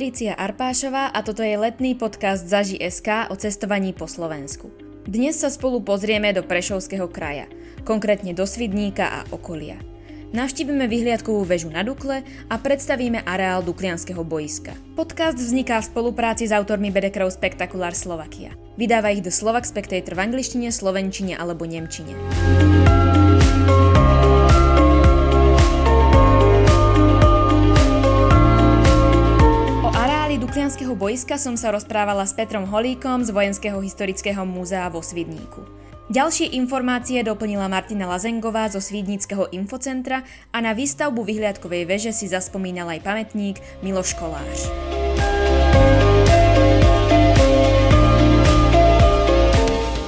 Patrícia Arpášová a toto je letný podcast Zaži.sk o cestovaní po Slovensku. Dnes sa spolu pozrieme do Prešovského kraja, konkrétne do Svidníka a okolia. Navštívime vyhliadkovú väžu na Dukle a predstavíme areál Duklianského boiska. Podcast vzniká v spolupráci s autormi Bedekrov Spectacular Slovakia. Vydáva ich The Slovak Spectator v angličtine, slovenčine alebo nemčine. Duklianského boiska som sa rozprávala s Petrom Holíkom z Vojenského historického múzea vo Svidníku. Ďalšie informácie doplnila Martina Lazengová zo Svídnického infocentra a na výstavbu vyhliadkovej veže si zaspomínal aj pamätník Miloš Kolář.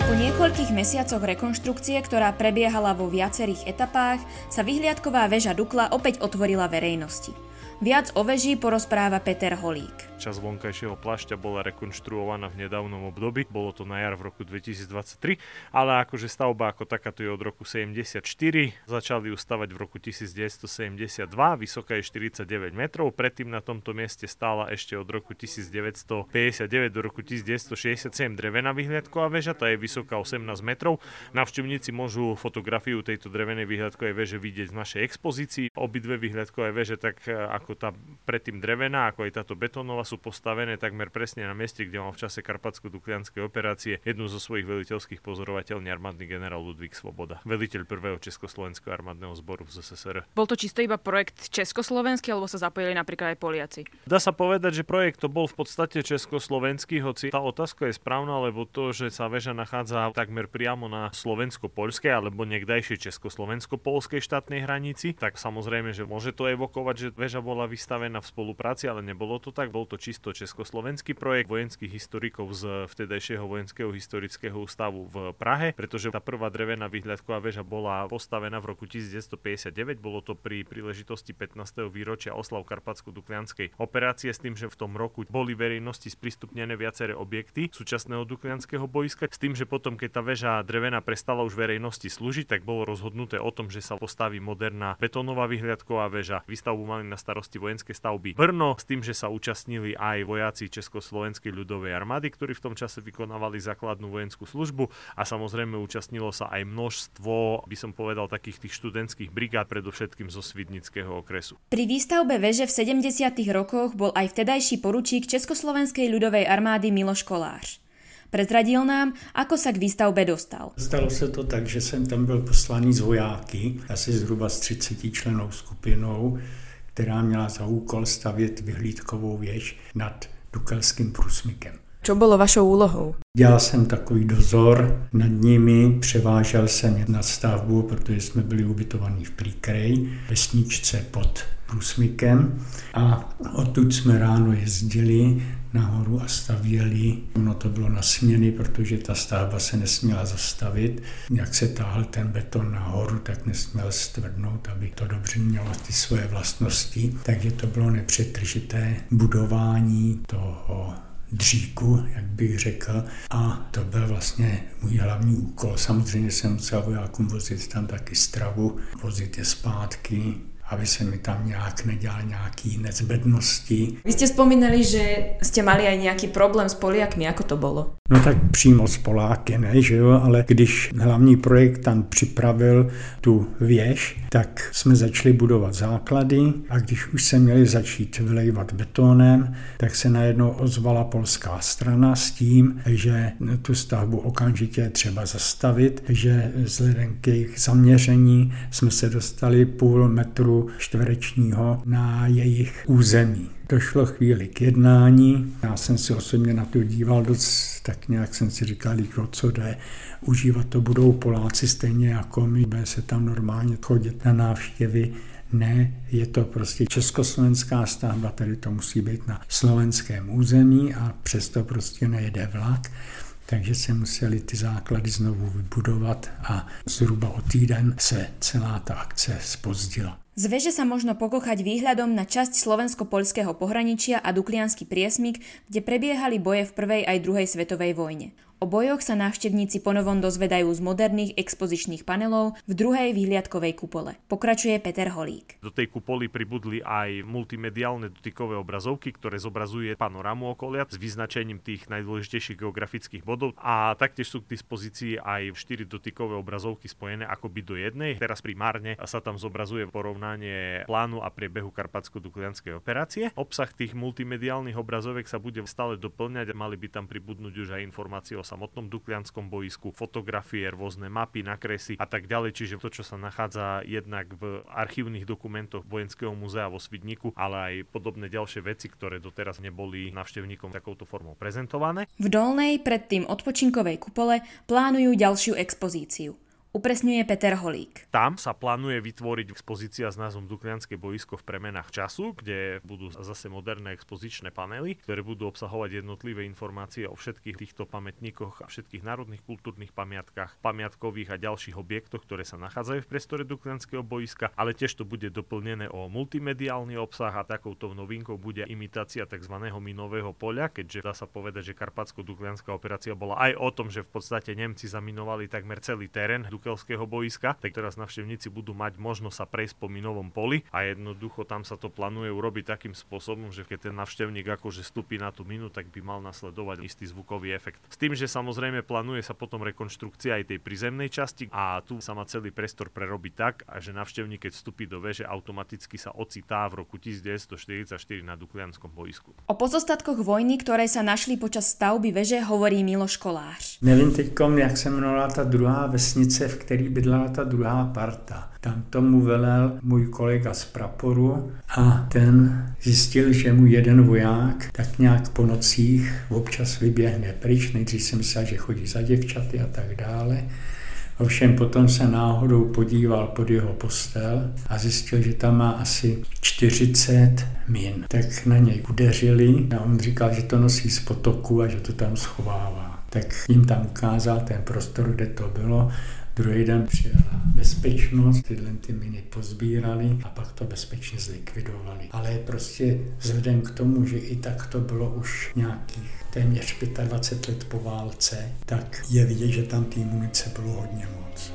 Po niekoľkých mesiacoch rekonštrukcie, ktorá prebiehala vo viacerých etapách, sa vyhliadková väža Dukla opäť otvorila verejnosti. Viac o veži porozpráva Peter Holík. Časť vonkajšieho plašťa bola rekonštruovaná v nedávnom období, bolo to na jar v roku 2023, ale akože stavba ako takáto je od roku 74, začali ju stavať v roku 1972, vysoká je 49 metrov, predtým na tomto mieste stála ešte od roku 1959 do roku 1967 drevená vyhliadková väža, tá je vysoká 18 metrov. Navštevníci môžu fotografiu tejto drevenej vyhliadkovej väže vidieť v našej expozícii. Obidve vyhliadkové väže tak ako tá predtým drevená, ako aj táto betónová sú postavené takmer presne na mieste, kde mal v čase Karpatsko-Duklianskej operácie jednu zo svojich veliteľských pozorovateľní armádny generál Ludvík Svoboda, veliteľ prvého Československého armádneho zboru v ZSSR. Bol to čisto iba projekt československý, alebo sa zapojili napríklad aj Poliaci? Dá sa povedať, že projekt to bol v podstate československý, hoci tá otázka je správna, lebo to, že sa väža nachádza takmer priamo na slovensko-poľskej alebo niekdajšej československo-polskej štátnej hranici, tak samozrejme, že môže to evokovať, že väža bola vystavená v spolupráci, ale nebolo to tak. Bol to čisto československý projekt vojenských historikov z vtedajšieho vojenského historického ústavu v Prahe, pretože tá prvá drevená výhľadková väža bola postavená v roku 1959. Bolo to pri príležitosti 15. výročia oslav Karpatsko-Duklianskej operácie s tým, že v tom roku boli verejnosti sprístupnené viaceré objekty súčasného Duklianského boiska. S tým, že potom, keď tá väža drevená prestala už verejnosti slúžiť, tak bolo rozhodnuté o tom, že sa postaví moderná betónová vyhliadková väža. Výstavbu mali na starosti vojenské stavby Brno, s tým, že sa účastnili aj vojaci Československej ľudovej armády, ktorí v tom čase vykonávali základnú vojenskú službu a samozrejme účastnilo sa aj množstvo, by som povedal, takých tých študentských brigád, predovšetkým zo Svidnického okresu. Pri výstavbe veže v 70. rokoch bol aj vtedajší poručík Československej ľudovej armády Miloš Kolář. Prezradil nám, ako sa k výstavbe dostal. Stalo se to tak, že jsem tam byl poslaný z vojáky, asi zhruba s 30 členou skupinou která měla za úkol stavět vyhlídkovou věž nad Dukelským průsmykem. Čo bolo vašou úlohou? Dělal jsem takový dozor nad nimi, převážel jsem na stavbu, protože jsme byli ubytovaní v Príkrej, vesničce pod průsmykem a odtud jsme ráno jezdili nahoru a stavěli. Ono to bylo na směny, protože ta stavba se nesměla zastavit. Jak se táhl ten beton nahoru, tak nesměl stvrdnout, aby to dobře mělo ty svoje vlastnosti. Takže to bylo nepřetržité budování toho dříku, jak bych řekl. A to byl vlastně můj hlavní úkol. Samozřejmě jsem musel vojákům vozit tam taky stravu, vozit je zpátky, aby se mi tam nějak nedělal nějaký nezbednosti. Vy ste spomínali, že ste mali aj nejaký problém s Poliakmi, ako to bolo? No tak přímo s Poláky, ne, že jo, ale když hlavní projektant připravil tu věž, tak jsme začali budovat základy a když už se měli začít vylejvat betónem, tak se najednou ozvala polská strana s tím, že tu stavbu okamžitě třeba zastavit, že vzhledem k jejich zaměření jsme se dostali půl metru čtverečního na jejich území. Došlo chvíli k jednání, já jsem si osobně na to díval dost, tak nějak jsem si říkal, jako co jde, užívat to budou Poláci stejně jako my, bude se tam normálně chodit na návštěvy, ne, je to prostě československá stavba, tady to musí být na slovenském území a přesto prostě nejede vlak takže se museli ty základy znovu vybudovat a zhruba o týden se celá ta akce spozdila. Z veže sa možno pokochať výhľadom na časť slovensko-poľského pohraničia a Duklianský priesmik, kde prebiehali boje v prvej aj druhej svetovej vojne. O bojoch sa návštevníci ponovom dozvedajú z moderných expozičných panelov v druhej výhliadkovej kupole. Pokračuje Peter Holík. Do tej kupoly pribudli aj multimediálne dotykové obrazovky, ktoré zobrazuje panorámu okolia s vyznačením tých najdôležitejších geografických bodov a taktiež sú k dispozícii aj 4 dotykové obrazovky spojené akoby do jednej. Teraz primárne sa tam zobrazuje porovnanie plánu a priebehu karpatsko-duklianskej operácie. Obsah tých multimediálnych obrazoviek sa bude stále doplňať a mali by tam pribudnúť už aj informácie o samotnom duklianskom boisku, fotografie, rôzne mapy, nakresy a tak ďalej. Čiže to, čo sa nachádza jednak v archívnych dokumentoch Vojenského múzea vo Svidníku, ale aj podobné ďalšie veci, ktoré doteraz neboli návštevníkom takouto formou prezentované. V dolnej, predtým odpočinkovej kupole plánujú ďalšiu expozíciu upresňuje Peter Holík. Tam sa plánuje vytvoriť expozícia s názvom Duklianské boisko v premenách času, kde budú zase moderné expozičné panely, ktoré budú obsahovať jednotlivé informácie o všetkých týchto pamätníkoch a všetkých národných kultúrnych pamiatkách, pamiatkových a ďalších objektoch, ktoré sa nachádzajú v priestore Duklianského boiska, ale tiež to bude doplnené o multimediálny obsah a takouto novinkou bude imitácia tzv. minového poľa, keďže dá sa povedať, že Karpatsko-Duklianská operácia bola aj o tom, že v podstate Nemci zaminovali takmer celý terén Dukelského boiska, tak teraz navštevníci budú mať možnosť sa prejsť po minovom poli a jednoducho tam sa to plánuje urobiť takým spôsobom, že keď ten navštevník akože stúpi na tú minu, tak by mal nasledovať istý zvukový efekt. S tým, že samozrejme plánuje sa potom rekonštrukcia aj tej prizemnej časti a tu sa má celý priestor prerobiť tak, že navštevník keď vstúpi do veže, automaticky sa ocitá v roku 1944 na Duklianskom boisku. O pozostatkoch vojny, ktoré sa našli počas stavby veže, hovorí Miloš Kolář. Nevím teďkom, jak se jmenovala ta druhá vesnice, v který bydlela ta druhá parta. Tam tomu velel můj kolega z praporu a ten zjistil, že mu jeden voják tak nějak po nocích občas vyběhne pryč. Nejdřív jsem myslel, že chodí za děvčaty a tak dále. Ovšem potom se náhodou podíval pod jeho postel a zjistil, že tam má asi 40 min. Tak na něj udeřili a on říkal, že to nosí z potoku a že to tam schovává. Tak jim tam ukázal ten prostor, kde to bylo Druhý den přijela bezpečnost, tyhle ty miny pozbírali a pak to bezpečně zlikvidovali. Ale prostě vzhledem k tomu, že i tak to bylo už nějakých téměř 25 let po válce, tak je vidět, že tam té munice bylo hodně moc.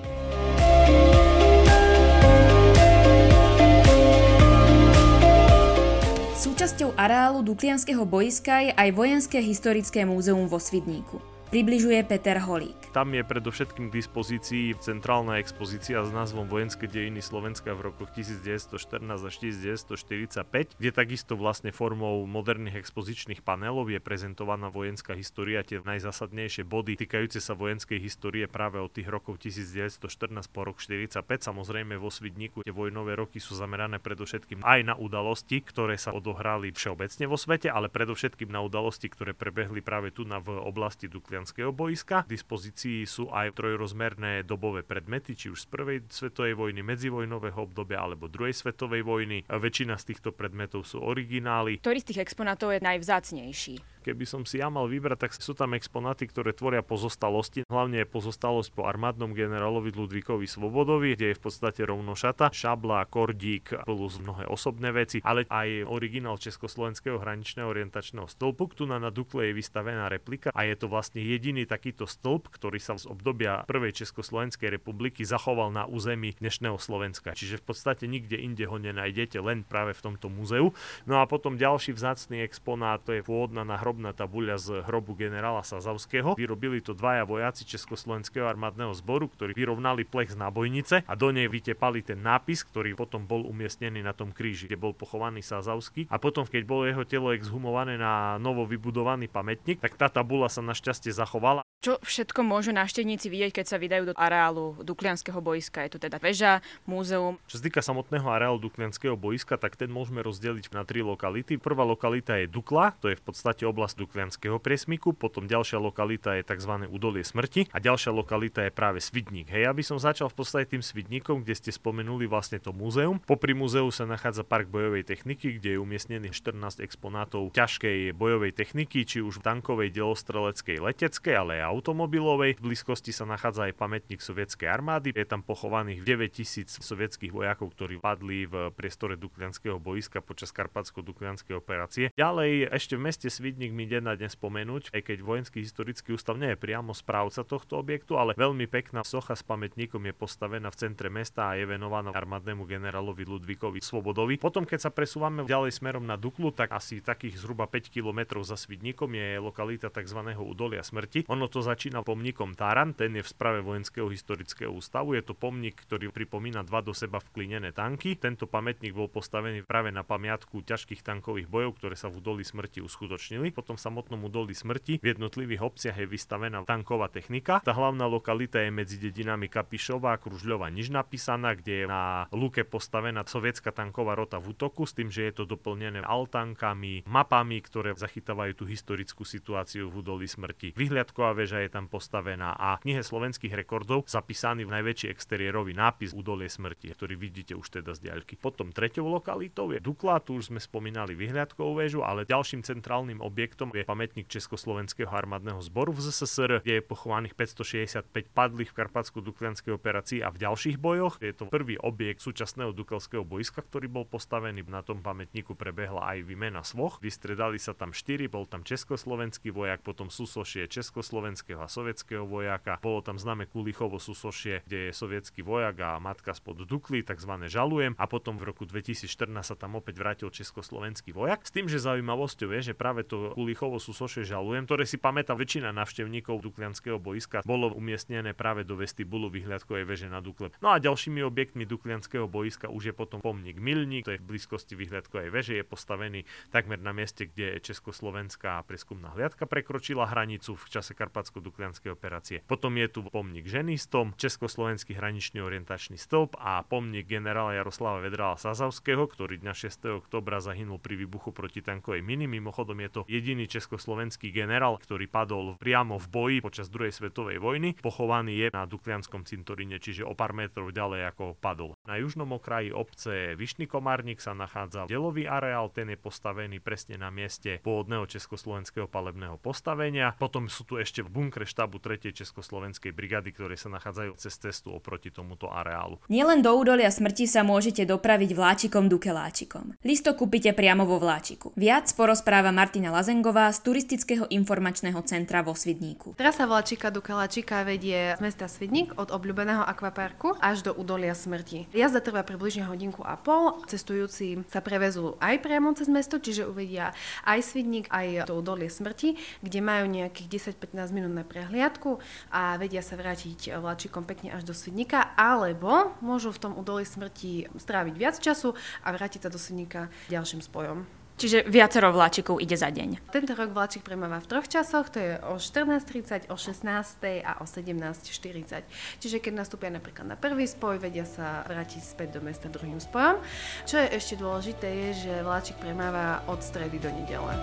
Súčasťou areálu Duklianského boiska je aj Vojenské historické múzeum vo Svidníku. Približuje Peter Holík. Tam je predovšetkým k dispozícii centrálna expozícia s názvom Vojenské dejiny Slovenska v rokoch 1914 až 1945, kde takisto vlastne formou moderných expozičných panelov je prezentovaná vojenská história, tie najzásadnejšie body týkajúce sa vojenskej histórie práve od tých rokov 1914 po rok 45. Samozrejme vo Svidníku tie vojnové roky sú zamerané predovšetkým aj na udalosti, ktoré sa odohrali všeobecne vo svete, ale predovšetkým na udalosti, ktoré prebehli práve tu na v oblasti Duklianského boiska. K dispozícii kolekcii sú aj trojrozmerné dobové predmety, či už z prvej svetovej vojny, medzivojnového obdobia alebo druhej svetovej vojny. Väčšina z týchto predmetov sú originály. Ktorý z tých exponátov je najvzácnejší? Keby som si ja mal vybrať, tak sú tam exponáty, ktoré tvoria pozostalosti. Hlavne je pozostalosť po armádnom generálovi Ludvíkovi Svobodovi, kde je v podstate rovno šata, šabla, kordík plus mnohé osobné veci, ale aj originál Československého hraničného orientačného stĺpu. Tu na, na Dukle je vystavená replika a je to vlastne jediný takýto stĺp, ktorý sa z obdobia prvej Československej republiky zachoval na území dnešného Slovenska. Čiže v podstate nikde inde ho nenájdete, len práve v tomto múzeu. No a potom ďalší vzácný exponát, to je pôvodná na hrob hrobná tabuľa z hrobu generála Sazavského. Vyrobili to dvaja vojaci Československého armádneho zboru, ktorí vyrovnali plech z nábojnice a do nej vytepali ten nápis, ktorý potom bol umiestnený na tom kríži, kde bol pochovaný Sazavský. A potom, keď bolo jeho telo exhumované na novo vybudovaný pamätník, tak tá tabula sa našťastie zachovala. Čo všetko môžu návštevníci vidieť, keď sa vydajú do areálu Duklianského boiska? Je tu teda väža, múzeum. Čo sa týka samotného areálu Duklianského boiska, tak ten môžeme rozdeliť na tri lokality. Prvá lokalita je Dukla, to je v podstate oblasť oblasť Duklianského priesmiku, potom ďalšia lokalita je tzv. údolie smrti a ďalšia lokalita je práve Svidník. Hej, aby som začal v podstate tým Svidníkom, kde ste spomenuli vlastne to múzeum. Popri múzeu sa nachádza park bojovej techniky, kde je umiestnený 14 exponátov ťažkej bojovej techniky, či už tankovej, delostreleckej, leteckej, ale aj automobilovej. V blízkosti sa nachádza aj pamätník sovietskej armády. Je tam pochovaných 9000 sovietských vojakov, ktorí padli v priestore Duklianského boiska počas karpatsko-duklianskej operácie. Ďalej ešte v meste Svidník pamätník mi ide na dnes spomenúť, aj keď Vojenský historický ústav nie je priamo správca tohto objektu, ale veľmi pekná socha s pamätníkom je postavená v centre mesta a je venovaná armádnemu generálovi Ludvíkovi Svobodovi. Potom, keď sa presúvame ďalej smerom na Duklu, tak asi takých zhruba 5 km za Svidníkom je lokalita tzv. Udolia smrti. Ono to začína pomníkom Taran, ten je v sprave Vojenského historického ústavu. Je to pomník, ktorý pripomína dva do seba vklinené tanky. Tento pamätník bol postavený práve na pamiatku ťažkých tankových bojov, ktoré sa v Udoli smrti uskutočnili. Potom samotnom Udoli smrti v jednotlivých obciach je vystavená tanková technika. Tá hlavná lokalita je medzi dedinami Kapišová a Kružľová niž napísaná, kde je na luke postavená sovietská tanková rota v útoku s tým, že je to doplnené altánkami, mapami, ktoré zachytávajú tú historickú situáciu v Udoli smrti. Vyhliadková väža je tam postavená a v knihe slovenských rekordov zapísaný v najväčší exteriérový nápis Udolie smrti, ktorý vidíte už teda z diaľky. Potom treťou lokalitou je Dukla, tu už sme spomínali vyhliadkovú väžu, ale ďalším centrálnym objektom je pamätník Československého armádneho zboru v ZSSR, kde je pochovaných 565 padlých v Karpatsko-Duklianskej operácii a v ďalších bojoch. Je to prvý objekt súčasného dukelského boiska, ktorý bol postavený. Na tom pamätníku prebehla aj výmena svoch. Vystredali sa tam štyri, bol tam československý vojak, potom súsošie československého a sovietského vojaka. Bolo tam známe Kulichovo súsošie, kde je sovietský vojak a matka spod Dukly, tzv. žalujem. A potom v roku 2014 sa tam opäť vrátil československý vojak. S tým, že zaujímavosťou je, že práve to Kulichovo súsošie žalujem, ktoré si pamätá väčšina návštevníkov Duklianského boiska, bolo umiestnené práve do vestibulu vyhliadkovej veže na Dukle. No a ďalšími objektmi Duklianského boiska už je potom pomník Milník, to je v blízkosti vyhliadkovej veže, je postavený takmer na mieste, kde Československá preskumná hliadka prekročila hranicu v čase Karpatsko-Duklianskej operácie. Potom je tu pomník ženistom, Československý hraničný orientačný stĺp a pomník generála Jaroslava Vedrala Sazavského, ktorý dňa 6. oktobra zahynul pri výbuchu protitankovej miny. Mimochodom je to jediný československý generál, ktorý padol priamo v boji počas druhej svetovej vojny. Pochovaný je na Duklianskom cintoríne, čiže o pár metrov ďalej ako padol. Na južnom okraji obce Vyšný Komárnik sa nachádza delový areál, ten je postavený presne na mieste pôvodného československého palebného postavenia. Potom sú tu ešte v bunkre štábu 3. československej brigády, ktoré sa nachádzajú cez cestu oproti tomuto areálu. Nielen do údolia smrti sa môžete dopraviť vláčikom Dukeláčikom. Listo kúpite priamo vo vláčiku. Viac porozpráva Martina Lazengová z Turistického informačného centra vo Svidníku. Trasa vláčika Dukeláčika vedie z mesta Svidník od obľúbeného akvaparku až do údolia smrti. Jazda trvá približne hodinku a pol. Cestujúci sa prevezú aj priamo cez mesto, čiže uvedia aj Svidník, aj to údolie smrti, kde majú nejakých 10-15 minút na prehliadku a vedia sa vrátiť vláčikom pekne až do Svidníka, alebo môžu v tom údolí smrti stráviť viac času a vrátiť sa do Svidníka ďalším spojom. Čiže viacero vláčikov ide za deň. Tento rok vláčik premáva v troch časoch, to je o 14.30, o 16.00 a o 17.40. Čiže keď nastúpia napríklad na prvý spoj, vedia sa vrátiť späť do mesta druhým spojom. Čo je ešte dôležité je, že vláčik premáva od stredy do nedele.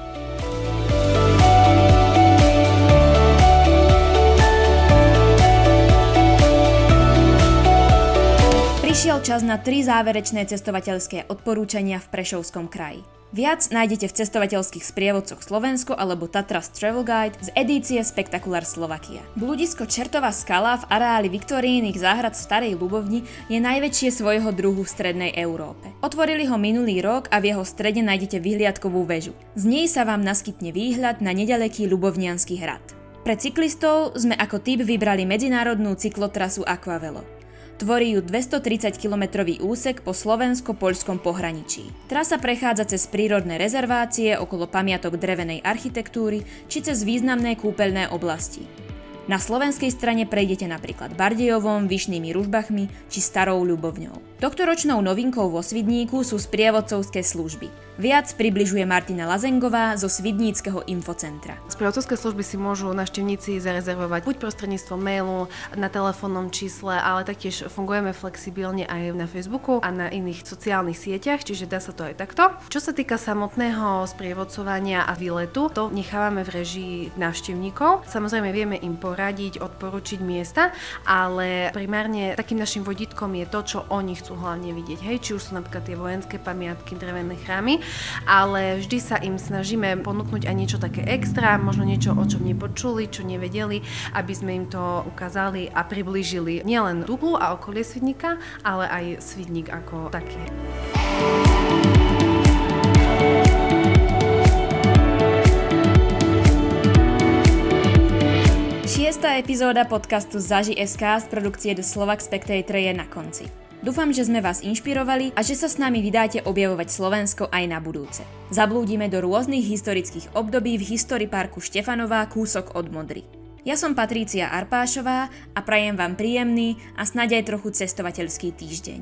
Prišiel čas na tri záverečné cestovateľské odporúčania v Prešovskom kraji. Viac nájdete v cestovateľských sprievodcoch Slovensko alebo Tatras Travel Guide z edície Spektakulár Slovakia. Bludisko Čertová skala v areáli Viktorínych záhrad Starej Ľubovni je najväčšie svojho druhu v strednej Európe. Otvorili ho minulý rok a v jeho strede nájdete vyhliadkovú väžu. Z nej sa vám naskytne výhľad na nedaleký Ľubovniansky hrad. Pre cyklistov sme ako typ vybrali medzinárodnú cyklotrasu Aquavelo. Tvorí ju 230-kilometrový úsek po slovensko-poľskom pohraničí. Trasa prechádza cez prírodné rezervácie okolo pamiatok drevenej architektúry či cez významné kúpeľné oblasti. Na slovenskej strane prejdete napríklad Bardejovom, Vyšnými ružbachmi či Starou Ľubovňou. Tohtoročnou novinkou vo Svidníku sú sprievodcovské služby. Viac približuje Martina Lazengová zo Svidníckého infocentra. Sprievodcovské služby si môžu návštevníci zarezervovať buď prostredníctvom mailu, na telefónnom čísle, ale taktiež fungujeme flexibilne aj na Facebooku a na iných sociálnych sieťach, čiže dá sa to aj takto. Čo sa týka samotného sprievodcovania a výletu, to nechávame v režii návštevníkov. Samozrejme vieme im poradiť, odporučiť miesta, ale primárne takým našim vodítkom je to, čo oni chcú hlavne vidieť. Hej, či už sú napríklad tie vojenské pamiatky, drevené chrámy, ale vždy sa im snažíme ponúknuť aj niečo také extra, možno niečo, o čom nepočuli, čo nevedeli, aby sme im to ukázali a priblížili nielen Dublu a okolie Svidníka, ale aj Svidník ako taký. Šiestá epizóda podcastu Zaži.sk z produkcie The Slovak Spectator je na konci. Dúfam, že sme vás inšpirovali a že sa s nami vydáte objavovať Slovensko aj na budúce. Zablúdime do rôznych historických období v History Parku Štefanová kúsok od Modry. Ja som Patrícia Arpášová a prajem vám príjemný a snáď aj trochu cestovateľský týždeň.